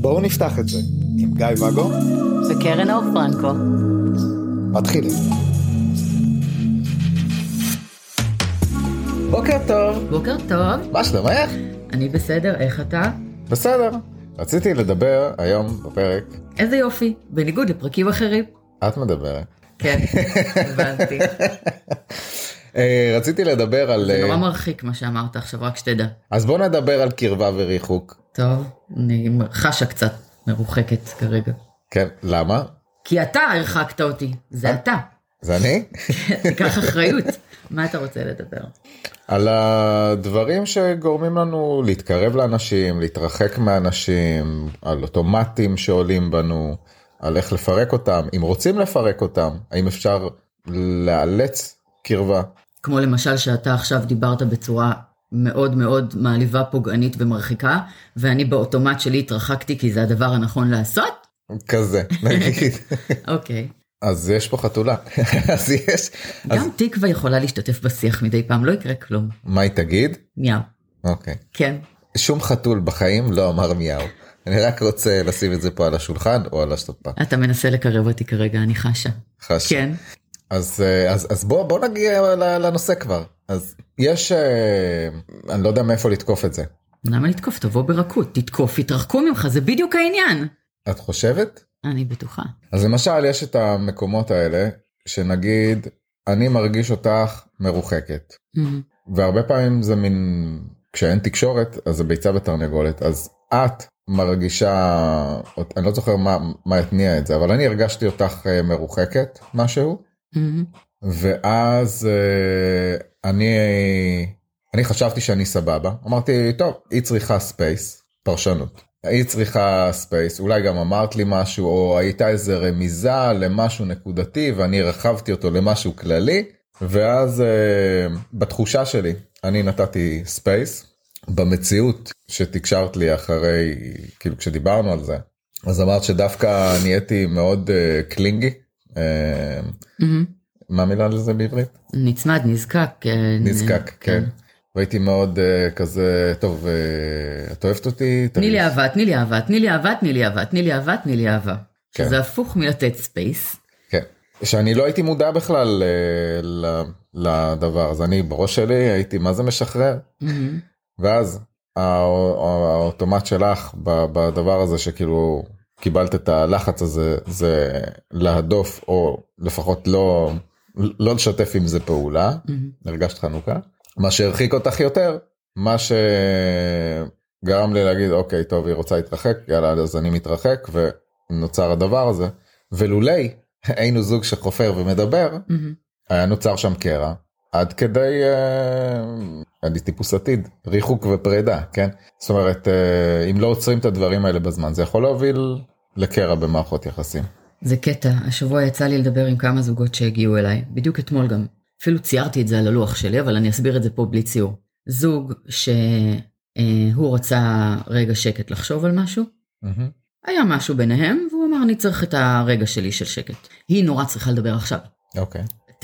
בואו נפתח את זה עם גיא ואגו וקרן אור פרנקו. מתחילים. בוקר טוב, בוקר טוב, מה שלומך? אני בסדר, איך אתה? בסדר. רציתי לדבר היום בפרק, איזה יופי, בניגוד לפרקים אחרים. את מדברת. כן, הבנתי. אה, רציתי לדבר על... זה אה, נורא מרחיק מה שאמרת עכשיו, רק שתדע. אז בוא נדבר על קרבה וריחוק. טוב, אני חשה קצת מרוחקת כרגע. כן, למה? כי אתה הרחקת אותי, זה אתה. זה אני? תיקח אחריות. מה אתה רוצה לדבר? על הדברים שגורמים לנו להתקרב לאנשים, להתרחק מאנשים, על אוטומטים שעולים בנו, על איך לפרק אותם, אם רוצים לפרק אותם, האם אפשר לאלץ קרבה. כמו למשל שאתה עכשיו דיברת בצורה מאוד מאוד מעליבה, פוגענית ומרחיקה, ואני באוטומט שלי התרחקתי כי זה הדבר הנכון לעשות? כזה, נגיד. אוקיי. אז יש פה חתולה, אז יש, אז גם תקווה יכולה להשתתף בשיח מדי פעם, לא יקרה כלום. מה היא תגיד? מיהו. אוקיי. כן. שום חתול בחיים לא אמר מיהו. אני רק רוצה לשים את זה פה על השולחן או על השטופה. אתה מנסה לקרב אותי כרגע, אני חשה. חש. כן. אז אה, אז אז בוא בוא נגיע לנושא כבר אז יש אה, אני לא יודע מאיפה לתקוף את זה למה לתקוף? תבוא ברכות, תתקוף, יתרחקו ממך, זה בדיוק העניין. את חושבת אני בטוחה. אז למשל יש את המקומות האלה שנגיד אני מרגיש אותך מרוחקת מהמם. והרבה פעמים זה מין כשאין תקשורת אז זה ביצה ותרנגולת אז את מרגישה אני לא זוכר מה מה התניע את זה אבל אני הרגשתי אותך אה, מרוחקת משהו. ואז אה, אני אני חשבתי שאני סבבה. אמרתי טוב היא צריכה space פרשנות. היא צריכה space אולי גם אמרת לי משהו או הייתה איזה רמיזה למשהו נקודתי ואני הרחבתי אותו למשהו כללי ואז אה, בתחושה שלי אני נתתי space במציאות שתקשרת לי אחרי כאילו כשדיברנו על זה אז אמרת שדווקא נהייתי מאוד אה, clingy. אה. מה המילה לזה בעברית? נצמד, נזקק. אה, נזקק, כן. והייתי מאוד אה, כזה, טוב, אה, את אוהבת אותי? תני לי אהבה, תני לי אהבה, תני לי אהבה, תני לי אהבה, תני לי אהבה, תני לי אהבה. כן. שזה הפוך מלתת space. כן. שאני לא הייתי מודע בכלל uh, לדבר הזה, אני בראש שלי הייתי מה זה משחרר. ואז הא- האוטומט שלך בדבר הזה שכאילו קיבלת את הלחץ הזה, זה להדוף או לפחות לא, לא לשתף עם זה פעולה. מהמם. הרגשת חנוכה מה שהרחיק אותך יותר מה שגרם לי להגיד אוקיי טוב היא רוצה להתרחק יאללה אז אני מתרחק ונוצר הדבר הזה ולולי היינו זוג שחופר ומדבר מהמם. היה נוצר שם קרע עד כדי אה, אני טיפוס עתיד ריחוק ופרידה כן זאת אומרת אה, אם לא עוצרים את הדברים האלה בזמן זה יכול להוביל לקרע במערכות יחסים. זה קטע, השבוע יצא לי לדבר עם כמה זוגות שהגיעו אליי, בדיוק אתמול גם. אפילו ציירתי את זה על הלוח שלי, אבל אני אסביר את זה פה בלי ציור. זוג שהוא רצה רגע שקט לחשוב על משהו. היה משהו ביניהם, והוא אמר, אני צריך את הרגע שלי של שקט. היא נורא צריכה לדבר עכשיו. אוקיי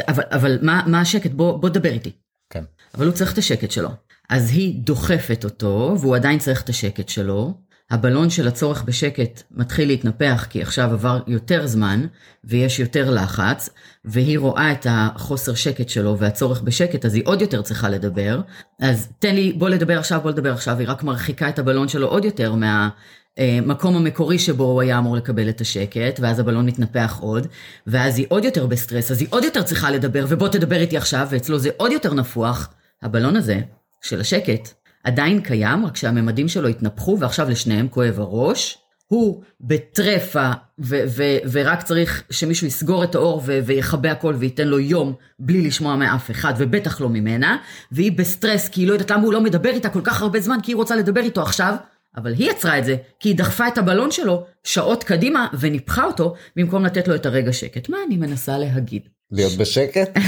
אבל, אבל מה, מה השקט? בוא, בוא דבר איתי. כן אבל הוא צריך את השקט שלו. אז היא דוחפת אותו, והוא עדיין צריך את השקט שלו. הבלון של הצורך בשקט מתחיל להתנפח כי עכשיו עבר יותר זמן ויש יותר לחץ, והיא רואה את החוסר שקט שלו והצורך בשקט, אז היא עוד יותר צריכה לדבר. אז תן לי, בוא לדבר עכשיו, בוא לדבר עכשיו, היא רק מרחיקה את הבלון שלו עוד יותר מהמקום המקורי שבו הוא היה אמור לקבל את השקט, ואז הבלון מתנפח עוד, ואז היא עוד יותר בסטרס, אז היא עוד יותר צריכה לדבר, ובוא תדבר איתי עכשיו, ואצלו זה עוד יותר נפוח. הבלון הזה, של השקט, עדיין קיים, רק שהממדים שלו התנפחו, ועכשיו לשניהם כואב הראש. הוא בטרפה, ו- ו- ורק צריך שמישהו יסגור את האור ו- ויכבה הכל וייתן לו יום בלי לשמוע מאף אחד, ובטח לא ממנה. והיא בסטרס, כי היא לא יודעת למה הוא לא מדבר איתה כל כך הרבה זמן, כי היא רוצה לדבר איתו עכשיו. אבל היא יצרה את זה, כי היא דחפה את הבלון שלו שעות קדימה וניפחה אותו, במקום לתת לו את הרגע שקט. מה אני מנסה להגיד? להיות בשקט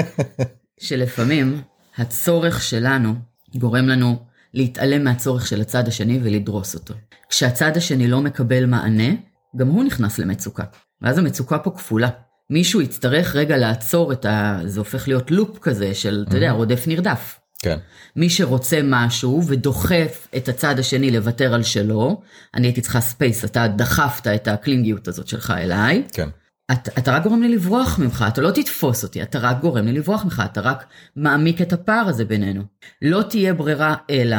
שלפעמים הצורך שלנו גורם לנו להתעלם מהצורך של הצד השני ולדרוס אותו. כשהצד השני לא מקבל מענה, גם הוא נכנס למצוקה. ואז המצוקה פה כפולה. מישהו יצטרך רגע לעצור את ה... זה הופך להיות לופ כזה של, אתה יודע, רודף נרדף. כן. מי שרוצה משהו ודוחף את הצד השני לוותר על שלו, אני הייתי צריכה space, אתה דחפת את הקלינגיות הזאת שלך אליי. כן. אתה, אתה רק גורם לי לברוח ממך, אתה לא תתפוס אותי, אתה רק גורם לי לברוח ממך, אתה רק מעמיק את הפער הזה בינינו. לא תהיה ברירה אלא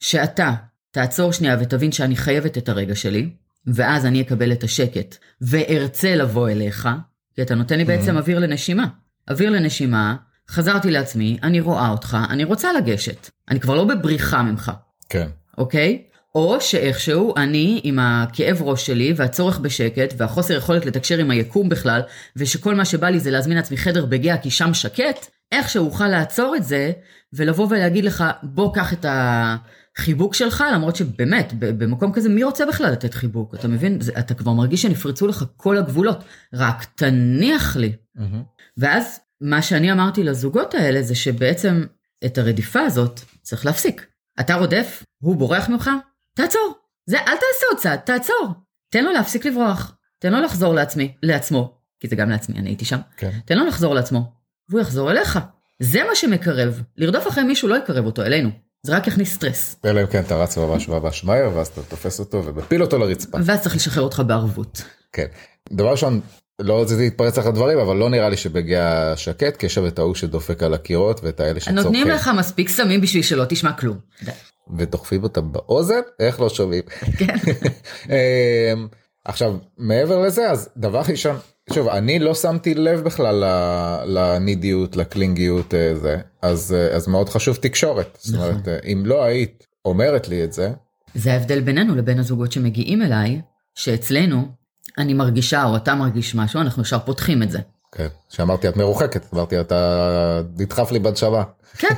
שאתה תעצור שנייה ותבין שאני חייבת את הרגע שלי, ואז אני אקבל את השקט, וארצה לבוא אליך, כי אתה נותן לי בעצם אוויר לנשימה. אוויר לנשימה, חזרתי לעצמי, אני רואה אותך, אני רוצה לגשת. אני כבר לא בבריחה ממך, כן. אוקיי? או שאיכשהו אני עם הכאב ראש שלי והצורך בשקט והחוסר יכולת לתקשר עם היקום בכלל ושכל מה שבא לי זה להזמין לעצמי חדר בגאה כי שם שקט, איכשהו אוכל לעצור את זה ולבוא ולהגיד לך בוא קח את החיבוק שלך למרות שבאמת במקום כזה מי רוצה בכלל לתת חיבוק אתה מבין זה, אתה כבר מרגיש שנפרצו לך כל הגבולות רק תניח לי מהמם. ואז מה שאני אמרתי לזוגות האלה זה שבעצם את הרדיפה הזאת צריך להפסיק. אתה רודף, הוא בורח ממך, תעצור. זה, אל תעשה עוד צעד, תעצור. תן לו להפסיק לברוח. תן לו לחזור לעצמי, לעצמו, כי זה גם לעצמי, אני הייתי שם. כן. תן לו לחזור לעצמו, והוא יחזור אליך. זה מה שמקרב. לרדוף אחרי מישהו לא יקרב אותו אלינו. זה רק יכניס סטרס. אלא אם כן אתה רץ ממש ממש מהר ואז אתה תופס אותו ומפיל אותו לרצפה. ואז צריך לשחרר אותך בערבות. כן. דבר ראשון, לא רציתי להתפרץ לך לדברים אבל לא נראה לי שבגיע שקט כי יש שם את ההוא שדופק על הקירות ואת האלה שצורכים נותנים לך מספיק סמים בשביל שלא תשמע כלום. ודוחפים אותם באוזן איך לא שומעים. כן. אמ, עכשיו מעבר לזה אז דבר ראשון שוב אני לא שמתי לב בכלל לנידיות לקלינגיות אה, זה אז אה, אז מאוד חשוב תקשורת זאת נכון. אומרת אה, אם לא היית אומרת לי את זה זה ההבדל בינינו לבין הזוגות שמגיעים אליי, שאצלנו אני מרגישה או אתה מרגיש משהו, אנחנו ישר פותחים את זה. כן שאמרתי את מרוחקת אמרתי אתה נדחף לי בנשמה כן,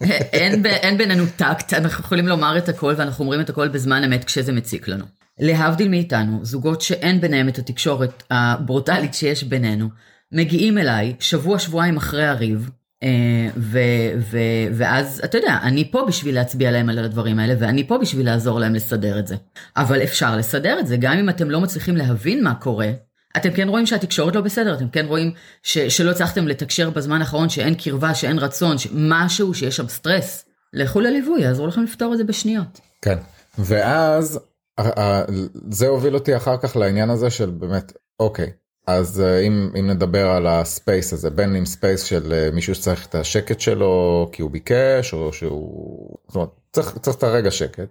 אין בינינו טקט, אנחנו יכולים לומר את הכל ואנחנו אומרים את הכל בזמן אמת כשזה מציק לנו. להבדיל מאיתנו, זוגות שאין ביניהם את התקשורת הברוטלית שיש בינינו, מגיעים אליי שבוע שבועיים אחרי הריב, אה, ו, ו, ואז אתה יודע, אני פה בשביל להצביע להם על הדברים האלה, ואני פה בשביל לעזור להם לסדר את זה. אבל אפשר לסדר את זה, גם אם אתם לא מצליחים להבין מה קורה, אתם כן רואים שהתקשורת לא בסדר, אתם כן רואים ש, שלא הצלחתם לתקשר בזמן האחרון, שאין קרבה, שאין רצון, משהו, שיש שם סטרס. לכו לליווי, יעזרו לכם לפתור את זה בשניות. כן. ואז ה- ה- זה הוביל אותי אחר כך לעניין הזה של באמת אוקיי אז אה, אם אם נדבר על ה space הזה בין אם space של אה, מישהו שצריך את השקט שלו כי הוא ביקש או שהוא זאת אומרת, צריך צריך את הרגע שקט.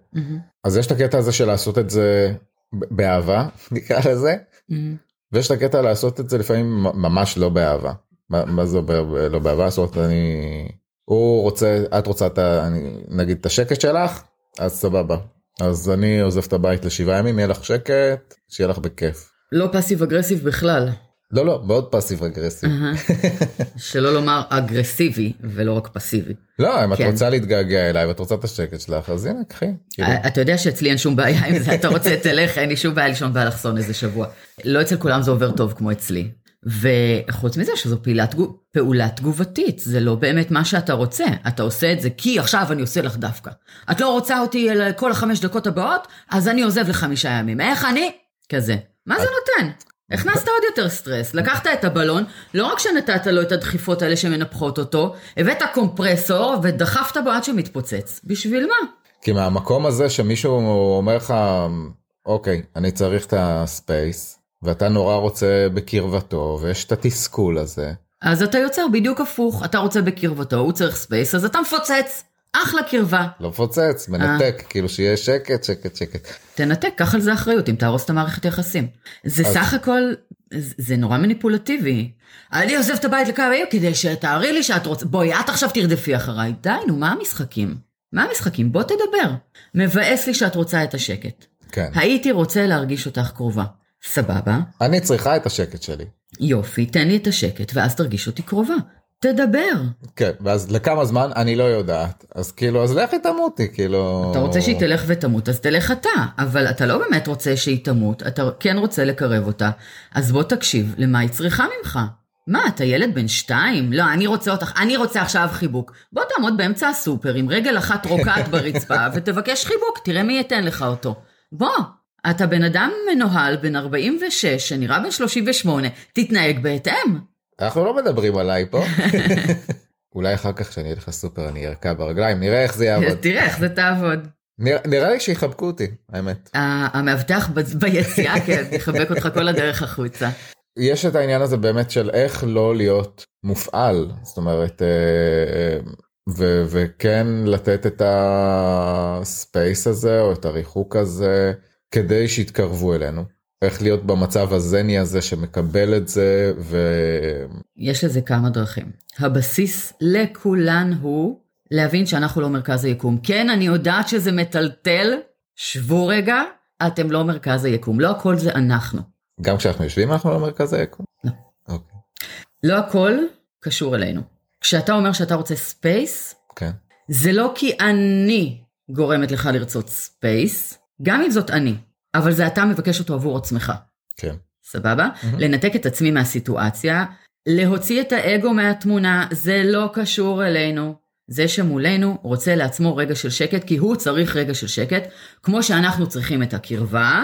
אז יש את הקטע הזה של לעשות את זה באהבה נקרא לזה ויש את הקטע לעשות את זה לפעמים ממש לא באהבה מה, מה זה ב- לא באהבה זאת אומרת אני הוא רוצה את רוצה את ה- נגיד את השקט שלך אז סבבה אז אני עוזב את הבית לשבעה ימים יהיה לך שקט שיהיה לך בכיף. לא passive aggressive בכלל. לא לא מאוד passive aggressive. שלא לומר אגרסיבי ולא רק פסיבי. לא אם את כן. רוצה להתגעגע אליי ואת רוצה את השקט שלך אז הנה קחי. כאילו, אה, אתה יודע שאצלי אין שום בעיה עם זה, אתה רוצה תלך, אין לי שום בעיה לישון באלכסון איזה שבוע. לא אצל כולם זה עובר טוב כמו אצלי. וחוץ מזה שזו פעולה, תגו- פעולה תגובתית, זה לא באמת מה שאתה רוצה, אתה עושה את זה כי עכשיו אני עושה לך דווקא. את לא רוצה אותי כל החמש דקות הבאות, אז אני עוזב לחמישה ימים. איך אני? כזה. מה זה נותן? הכנסת עוד יותר סטרס, לקחת את הבלון, לא רק שנתת לו את הדחיפות האלה שמנפחות אותו, הבאת קומפרסור ודחפת בו עד שמתפוצץ. בשביל מה? כי מהמקום הזה שמישהו אומר לך אוקיי אני צריך את ה space ואתה נורא רוצה בקרבתו ויש את התסכול הזה. אז אתה יוצר בדיוק הפוך, אתה רוצה בקרבתו, הוא צריך space, אז אתה מפוצץ. אחלה קרבה. לא מפוצץ מנתק כאילו שיהיה שקט שקט שקט. תנתק, קח על זה אחריות אם תהרוס את המערכת יחסים. זה אז- סך הכל, זה זה נורא מניפולטיבי. אני עוזב את הבית לכמה ימים כדי שתראי לי שאת רוצה, בואי, את עכשיו תרדפי אחריי. די, נו, מה המשחקים? מה המשחקים? בוא תדבר. מבאס לי שאת רוצה את השקט. כן. הייתי רוצה להרגיש אותך קרובה. סבבה, אני צריכה את השקט שלי. יופי, תן לי את השקט ואז תרגיש אותי קרובה. תדבר. כן ואז לכמה זמן אני לא יודעת אז כאילו אז לכי תמותי כאילו. אתה רוצה שהיא תלך ותמות, אז תלך אתה, אבל אתה לא באמת רוצה שהיא תמות, אתה כן רוצה לקרב אותה, אז בוא תקשיב למה היא צריכה ממך. מה, אתה ילד בן שתיים? לא, אני רוצה אותך, אני רוצה עכשיו חיבוק. בוא תעמוד באמצע הסופר עם רגל אחת רוקעת ברצפה ותבקש חיבוק, תראה מי ייתן לך אותו. בוא, אתה בן אדם מנוהל בן 46 שנראה בן 38, תתנהג בהתאם. אנחנו לא מדברים עליי פה. אולי אחר כך כשאני אלך לסופר אני ארקע ברגליים נראה איך זה יעבוד תראה איך זה תעבוד. נראה, לי שיחבקו אותי האמת. המאבטח ביציאה כן יחבק אותך כל הדרך החוצה. יש את העניין הזה באמת של איך לא להיות מופעל זאת אומרת אה, ו- וכן לתת את הספייס הזה או את הריחוק הזה כדי שיתקרבו אלינו. איך להיות במצב הזני הזה שמקבל את זה ו... יש לזה כמה דרכים. הבסיס לכולן הוא להבין שאנחנו לא מרכז היקום. כן, אני יודעת שזה מטלטל, שבו רגע, אתם לא מרכז היקום. לא הכל זה אנחנו. גם כשאנחנו יושבים אנחנו במרכז היקום? לא. אוקיי. לא הכל קשור אלינו. כשאתה אומר שאתה רוצה space, כן. זה לא כי אני גורמת לך לרצות space, גם אם זאת אני, אבל זה אתה מבקש אותו עבור עצמך. כן. סבבה? מהמם. לנתק את עצמי מהסיטואציה, להוציא את האגו מהתמונה, זה לא קשור אלינו. זה שמולנו רוצה לעצמו רגע של שקט, כי הוא צריך רגע של שקט, כמו שאנחנו צריכים את הקרבה,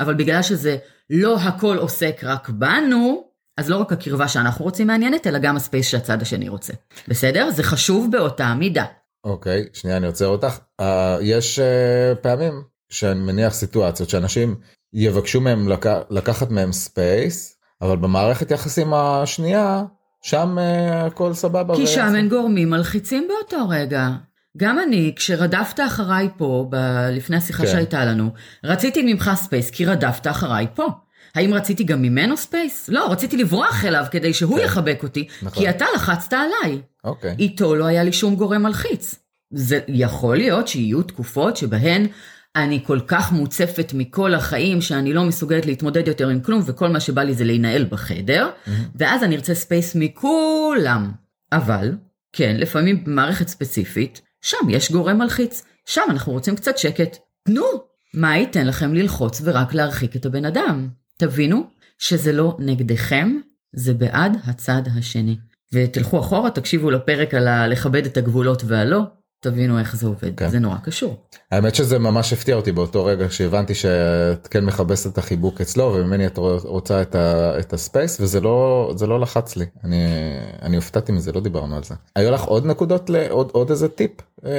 אבל בגלל שזה לא הכל עוסק רק בנו, אז לא רק הקרבה שאנחנו רוצים מעניינת, אלא גם ה space שהצד השני רוצה. בסדר? זה חשוב באותה מידה. אוקיי, שנייה אני עוצר אותך. אה, יש אה, פעמים שאני מניח סיטואציות שאנשים יבקשו מהם לק... לקחת מהם space, אבל במערכת יחסים השנייה, שם אה, הכל סבבה. כי. שם אין גורמים מלחיצים באותו רגע. גם אני, כשרדפת אחריי פה, ב- לפני השיחה כן. שהייתה לנו, רציתי ממך space כי רדפת אחריי פה. האם רציתי גם ממנו space? לא, רציתי לברוח אליו כדי שהוא כן. יחבק אותי, נכון. כי אתה לחצת עליי. אוקיי. איתו לא היה לי שום גורם מלחיץ. זה יכול להיות שיהיו תקופות שבהן אני כל כך מוצפת מכל החיים שאני לא מסוגלת להתמודד יותר עם כלום וכל מה שבא לי זה להינעל בחדר, ואז אני ארצה space מכולם. אבל, כן, לפעמים במערכת ספציפית, שם יש גורם מלחיץ, שם אנחנו רוצים קצת שקט. תנו, מה ייתן לכם ללחוץ ורק להרחיק את הבן אדם? תבינו שזה לא נגדכם, זה בעד הצד השני. ותלכו אחורה, תקשיבו לפרק על לכבד את הגבולות והלא, תבינו איך זה עובד. כן. זה נורא קשור. האמת שזה ממש הפתיע אותי באותו רגע שהבנתי שאת כן מכבסת את החיבוק אצלו וממני את רוצה את, ה, את הספייס וזה לא זה לא לחץ לי אני אני הופתעתי מזה לא דיברנו על זה. היו לך עוד נקודות לעוד עוד איזה טיפ אה,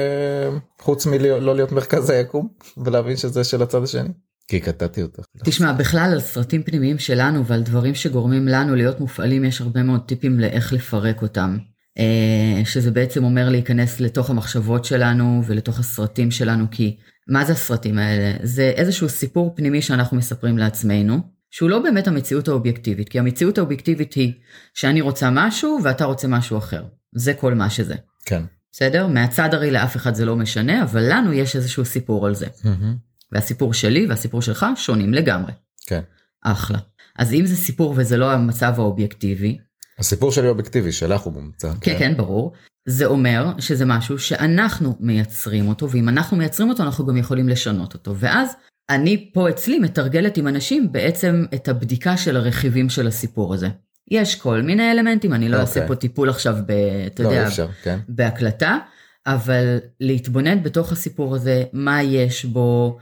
חוץ מלא להיות מרכז היקום ולהבין שזה של הצד השני? כי קטעתי אותך. תשמע, בכלל על סרטים פנימיים שלנו ועל דברים שגורמים לנו להיות מופעלים, יש הרבה מאוד טיפים לאיך לפרק אותם. אה, שזה בעצם אומר להיכנס לתוך המחשבות שלנו ולתוך הסרטים שלנו, כי מה זה הסרטים האלה? זה איזשהו סיפור פנימי שאנחנו מספרים לעצמנו, שהוא לא באמת המציאות האובייקטיבית, כי המציאות האובייקטיבית היא שאני רוצה משהו ואתה רוצה משהו אחר. זה כל מה שזה. כן. בסדר? מהצד הרי לאף אחד זה לא משנה, אבל לנו יש איזשהו סיפור על זה. מהמם. והסיפור שלי והסיפור שלך שונים לגמרי. כן. אחלה. אז אם זה סיפור וזה לא המצב האובייקטיבי, הסיפור שלי אובייקטיבי שלך הוא מומצא. כן כן ברור, זה אומר שזה משהו שאנחנו מייצרים אותו, ואם אנחנו מייצרים אותו אנחנו גם יכולים לשנות אותו. ואז אני פה אצלי מתרגלת עם אנשים בעצם את הבדיקה של הרכיבים של הסיפור הזה. יש כל מיני אלמנטים, אני לא אוקיי. אעשה פה טיפול עכשיו, ב, אתה לא יודע, אפשר כן. בהקלטה, אבל להתבונן בתוך הסיפור הזה, מה יש בו,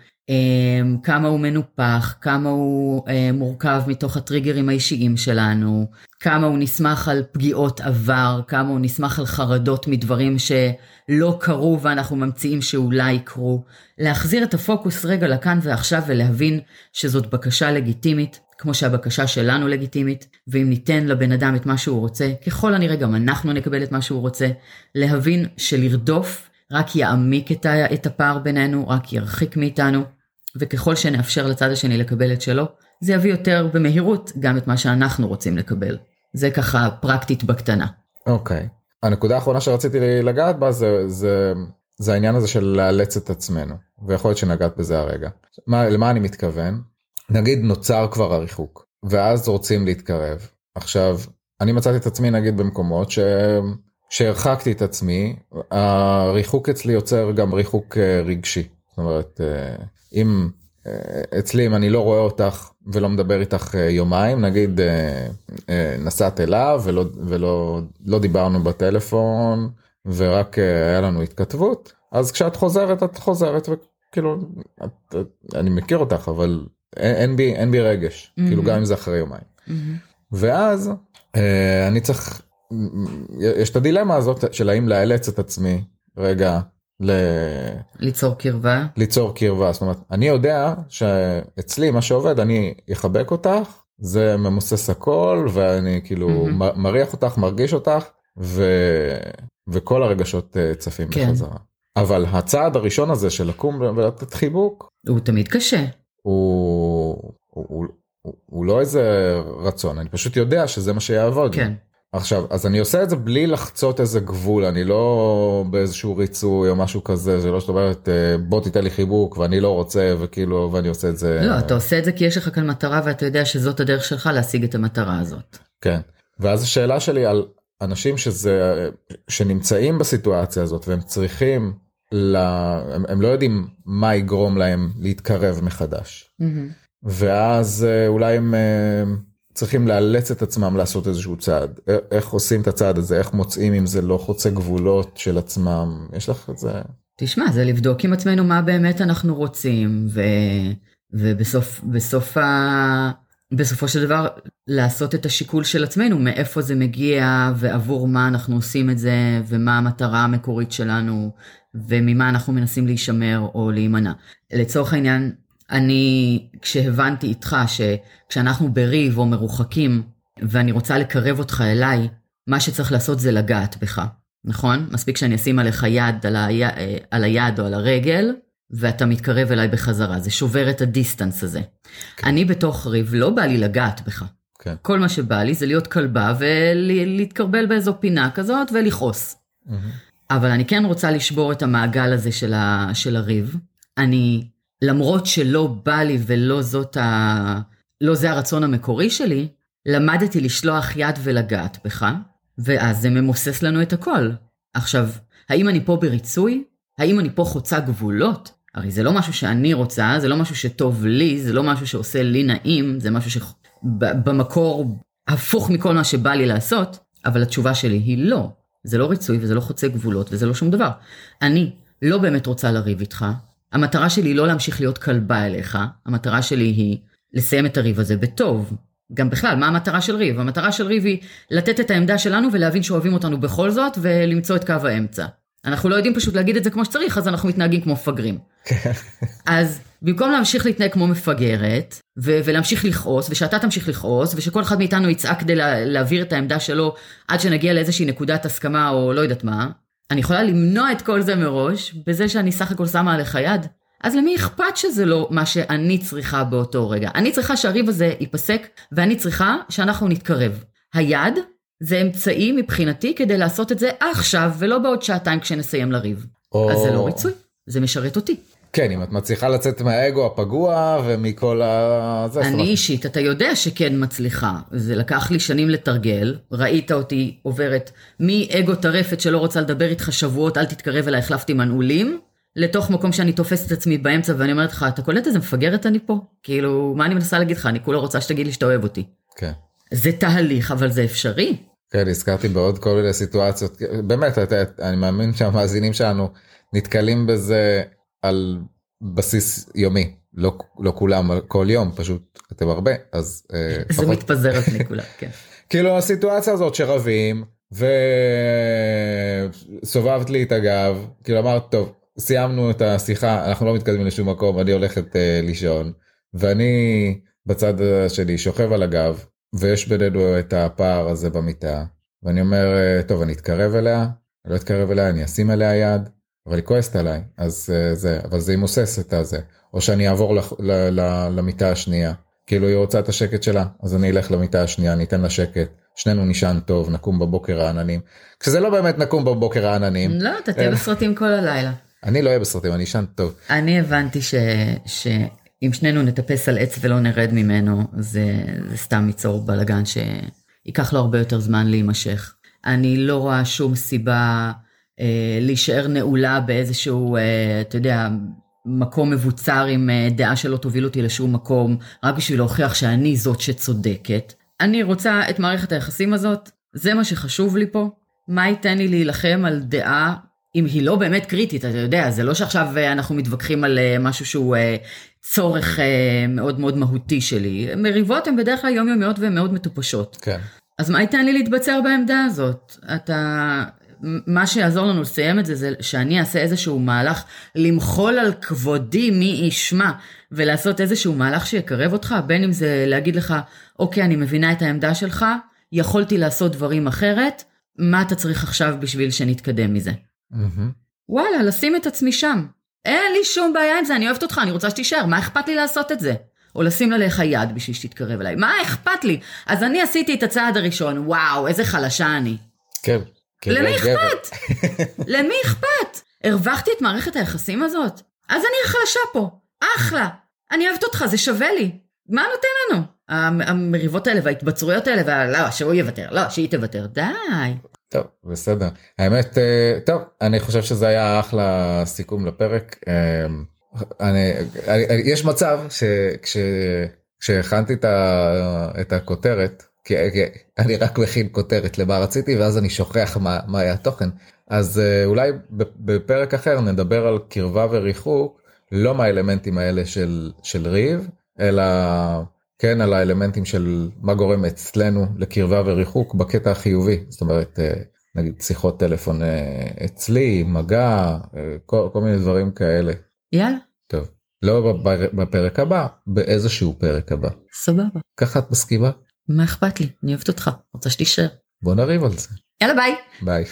כמה הוא מנופח, כמה הוא אה, מורכב מתוך הטריגרים האישיים שלנו, כמה הוא נסמך על פגיעות עבר, כמה הוא נסמך על חרדות מדברים שלא קרו ואנחנו ממציאים שאולי יקרו. להחזיר את הפוקוס רגע לכאן ועכשיו ולהבין שזאת בקשה לגיטימית, כמו שהבקשה שלנו לגיטימית, ואם ניתן לבן אדם את מה שהוא רוצה, ככל הנראה גם אנחנו נקבל את מה שהוא רוצה. להבין שלרדוף רק יעמיק את הפער בינינו, רק ירחיק מאיתנו, וככל שנאפשר לצד השני לקבל את שלו, זה יביא יותר במהירות גם את מה שאנחנו רוצים לקבל. זה ככה פרקטית בקטנה. אוקיי. הנקודה האחרונה שרציתי לגעת בה זה, זה, זה העניין הזה של לאלץ את עצמנו ויכול להיות שנגעת בזה הרגע. מה, למה אני מתכוון? נגיד נוצר כבר הריחוק ואז רוצים להתקרב. עכשיו אני מצאתי את עצמי נגיד במקומות ש... שהרחקתי את עצמי הריחוק אצלי יוצר גם ריחוק אה, רגשי. זאת אומרת אה, אם אה, אצלי אם אני לא רואה אותך ולא מדבר איתך אה, יומיים נגיד אה, נסעת אליו ולא ולא לא דיברנו בטלפון ורק היה לנו התכתבות אז כשאת חוזרת את חוזרת וכאילו את, את, אני מכיר אותך אבל אין, אין בי אין בי רגש. Mhm. כאילו גם אם זה אחרי יומיים. ואז אה, אני צריך יש את הדילמה הזאת של האם לאלץ את עצמי רגע ל... ליצור קרבה. ליצור קרבה זאת אומרת אני יודע שאצלי מה שעובד אני אחבק אותך זה ממוסס הכל ואני כאילו מהמם. מריח אותך מרגיש אותך ו... וכל הרגשות אה, צפים כן. בחזרה. אבל הצעד הראשון הזה של לקום ולתת חיבוק הוא תמיד קשה. הוא, הוא, הוא, הוא, הוא לא איזה רצון אני פשוט יודע שזה מה שיעבוד. כן. עכשיו אז אני עושה את זה בלי לחצות איזה גבול אני לא באיזשהו ריצוי או משהו כזה זה לא שאת אומרת אה, בוא תיתן לי חיבוק ואני לא רוצה וכאילו ואני עושה את זה. לא, אתה עושה את זה כי יש לך כאן מטרה ואתה יודע שזאת הדרך שלך להשיג את המטרה הזאת. כן. ואז השאלה שלי על אנשים שזה שנמצאים בסיטואציה הזאת והם צריכים ל... הם, הם לא יודעים מה יגרום להם להתקרב מחדש ואז אה, אולי הם אה, צריכים לאלץ את עצמם לעשות איזשהו צעד. איך עושים את הצעד הזה? איך מוצאים אם זה לא חוצה גבולות של עצמם? יש לך את זה? תשמע, זה לבדוק עם עצמנו מה באמת אנחנו רוצים, ו... ובסוף בסוף ה... בסופו של דבר לעשות את השיקול של עצמנו, מאיפה זה מגיע ועבור מה אנחנו עושים את זה, ומה המטרה המקורית שלנו, וממה אנחנו מנסים להישמר או להימנע. לצורך העניין, אני, כשהבנתי איתך שכשאנחנו בריב או מרוחקים, ואני רוצה לקרב אותך אליי, מה שצריך לעשות זה לגעת בך. נכון? מספיק שאני אשים עליך יד על, היד, על היד או על הרגל, ואתה מתקרב אליי בחזרה. זה שובר את הדיסטנס הזה. כן. אני בתוך ריב, לא בא לי לגעת בך. כן. כל מה שבא לי זה להיות כלבה ולהתקרבל באיזו פינה כזאת ולכעוס. אבל אני כן רוצה לשבור את המעגל הזה של, ה, של הריב. אני, למרות שלא בא לי ולא זאת ה... לא זה הרצון המקורי שלי, למדתי לשלוח יד ולגעת בך, ואז זה ממוסס לנו את הכל. עכשיו, האם אני פה בריצוי? האם אני פה חוצה גבולות? הרי זה לא משהו שאני רוצה, זה לא משהו שטוב לי, זה לא משהו שעושה לי נעים, זה משהו שבמקור הפוך מכל מה שבא לי לעשות, אבל התשובה שלי היא לא. זה לא ריצוי וזה לא חוצה גבולות וזה לא שום דבר. אני לא באמת רוצה לריב איתך, המטרה שלי היא לא להמשיך להיות כלבה אליך, המטרה שלי היא לסיים את הריב הזה בטוב. גם בכלל, מה המטרה של ריב? המטרה של ריב היא לתת את העמדה שלנו ולהבין שאוהבים אותנו בכל זאת ולמצוא את קו האמצע. אנחנו לא יודעים פשוט להגיד את זה כמו שצריך, אז אנחנו מתנהגים כמו מפגרים. אז במקום להמשיך להתנהג כמו מפגרת, ו- ולהמשיך לכעוס, ושאתה תמשיך לכעוס, ושכל אחד מאיתנו יצעק כדי לה- להעביר את העמדה שלו עד שנגיע לאיזושהי נקודת הסכמה או לא יודעת מה, אני יכולה למנוע את כל זה מראש, בזה שאני סך הכל שמה עליך יד. אז למי אכפת שזה לא מה שאני צריכה באותו רגע? אני צריכה שהריב הזה ייפסק, ואני צריכה שאנחנו נתקרב. היד זה אמצעי מבחינתי כדי לעשות את זה עכשיו, ולא בעוד שעתיים כשנסיים לריב. או... אז זה לא ריצוי, זה משרת אותי. כן אם את מצליחה לצאת מהאגו הפגוע ומכל ה... זה, אני אומרת, אישית, אתה יודע שכן מצליחה. זה לקח לי שנים לתרגל, ראית אותי עוברת מאגו טרפת שלא רוצה לדבר איתך שבועות, אל תתקרב אליי, החלפתי מנעולים, לתוך מקום שאני תופסת את עצמי באמצע ואני אומרת לך, אתה קולט איזה מפגרת אני פה? כאילו, מה אני מנסה להגיד לך? אני כולה רוצה שתגיד לי שאתה אוהב אותי. כן. זה תהליך, אבל זה אפשרי. כן, הזכרתי בעוד כל מיני סיטואציות, באמת, את- את- אני מאמין שהמאזינים שלנו נתקלים בזה על בסיס יומי, לא, לא כולם, כל יום, פשוט אתם הרבה, אז אה, זה לפחות- מתפזר על פני כולם, כן. כאילו הסיטואציה הזאת שרבים וסובבת לי את הגב, כאילו אמרת טוב, סיימנו את השיחה, אנחנו לא מתקדמים לשום מקום, אני הולכת אה, לישון, ואני בצד שלי שוכב על הגב, ויש בינינו את הפער הזה במיטה, ואני אומר, אה, טוב, אני אתקרב אליה, אני לא אתקרב אליה, אני אשים עליה יד, אבל היא כועסת עליי, אז אה, זה, אבל זה ימוסס את הזה, או שאני אעבור לח- ל- ל- למיטה השנייה, כאילו היא רוצה את השקט שלה, אז אני אלך למיטה השנייה, אני אתן לה שקט, שנינו נישן טוב, נקום בבוקר העננים, כשזה לא באמת נקום בבוקר העננים, לא, אתה תהיה אה. בסרטים כל הלילה. אני לא אהיה בסרטים, אני אשן טוב. אני הבנתי ש... שאם שנינו נטפס על עץ ולא נרד ממנו, זה, זה סתם ייצור בלאגן שייקח לו הרבה יותר זמן להימשך. אני לא רואה שום סיבה להישאר נעולה באיזשהו, אה, אתה יודע, מקום מבוצר עם אה, דעה שלא תוביל אותי לשום מקום, רק בשביל להוכיח שאני זאת שצודקת. אני רוצה את מערכת היחסים הזאת, זה מה שחשוב לי פה. מה ייתן לי להילחם על דעה אם היא לא באמת קריטית, אתה יודע, זה לא שעכשיו אה, אנחנו מתווכחים על אה, משהו שהוא אה, צורך אה, מאוד מאוד מהותי שלי. מריבות הן בדרך כלל יומיומיות ומאוד מטופשות. כן. אז מה ייתן לי להתבצר בעמדה הזאת? אתה... מה שיעזור לנו לסיים את זה, זה שאני אעשה איזשהו מהלך למחול על כבודי מי ישמע, ולעשות איזשהו מהלך שיקרב אותך, בין אם זה להגיד לך, אוקיי, אני מבינה את העמדה שלך, יכולתי לעשות דברים אחרת, מה אתה צריך עכשיו בשביל שנתקדם מזה? Mm-hmm. וואלה, לשים את עצמי שם. אין לי שום בעיה עם זה, אני אוהבת אותך, אני רוצה שתישאר, מה אכפת לי לעשות את זה? או לשים עליך יד בשביל שתתקרב אליי, מה אכפת לי? אז אני עשיתי את הצעד הראשון, וואו, איזה חלשה אני. כן. למי אכפת? למי אכפת? הרווחתי את מערכת היחסים הזאת? אז אני החלשה פה. אחלה. אני אוהבת אותך, זה שווה לי. מה נותן לנו? המריבות האלה וההתבצרויות האלה, ולא, שהוא יוותר, לא, שהיא תוותר. די. טוב, בסדר. האמת, אה, טוב, אני חושב שזה היה אחלה סיכום לפרק. אה, אני, יש מצב שכשהכנתי את הכותרת, כי, כי אני רק מכין כותרת למה רציתי ואז אני שוכח מה, מה היה התוכן. אז אה, אולי בפרק אחר נדבר על קרבה וריחוק, לא מהאלמנטים האלה של, של ריב, אלא כן על האלמנטים של מה גורם אצלנו לקרבה וריחוק בקטע החיובי. זאת אומרת, אה, נגיד שיחות טלפון אה, אצלי, מגע, כל, כל מיני דברים כאלה. יאללה. טוב, לא בפרק הבא, באיזשהו פרק הבא. סבבה. ככה את מסכימה? מה אכפת לי? אני אוהבת אותך, רוצה שתישאר. בוא נריב על זה. יאללה ביי. ביי.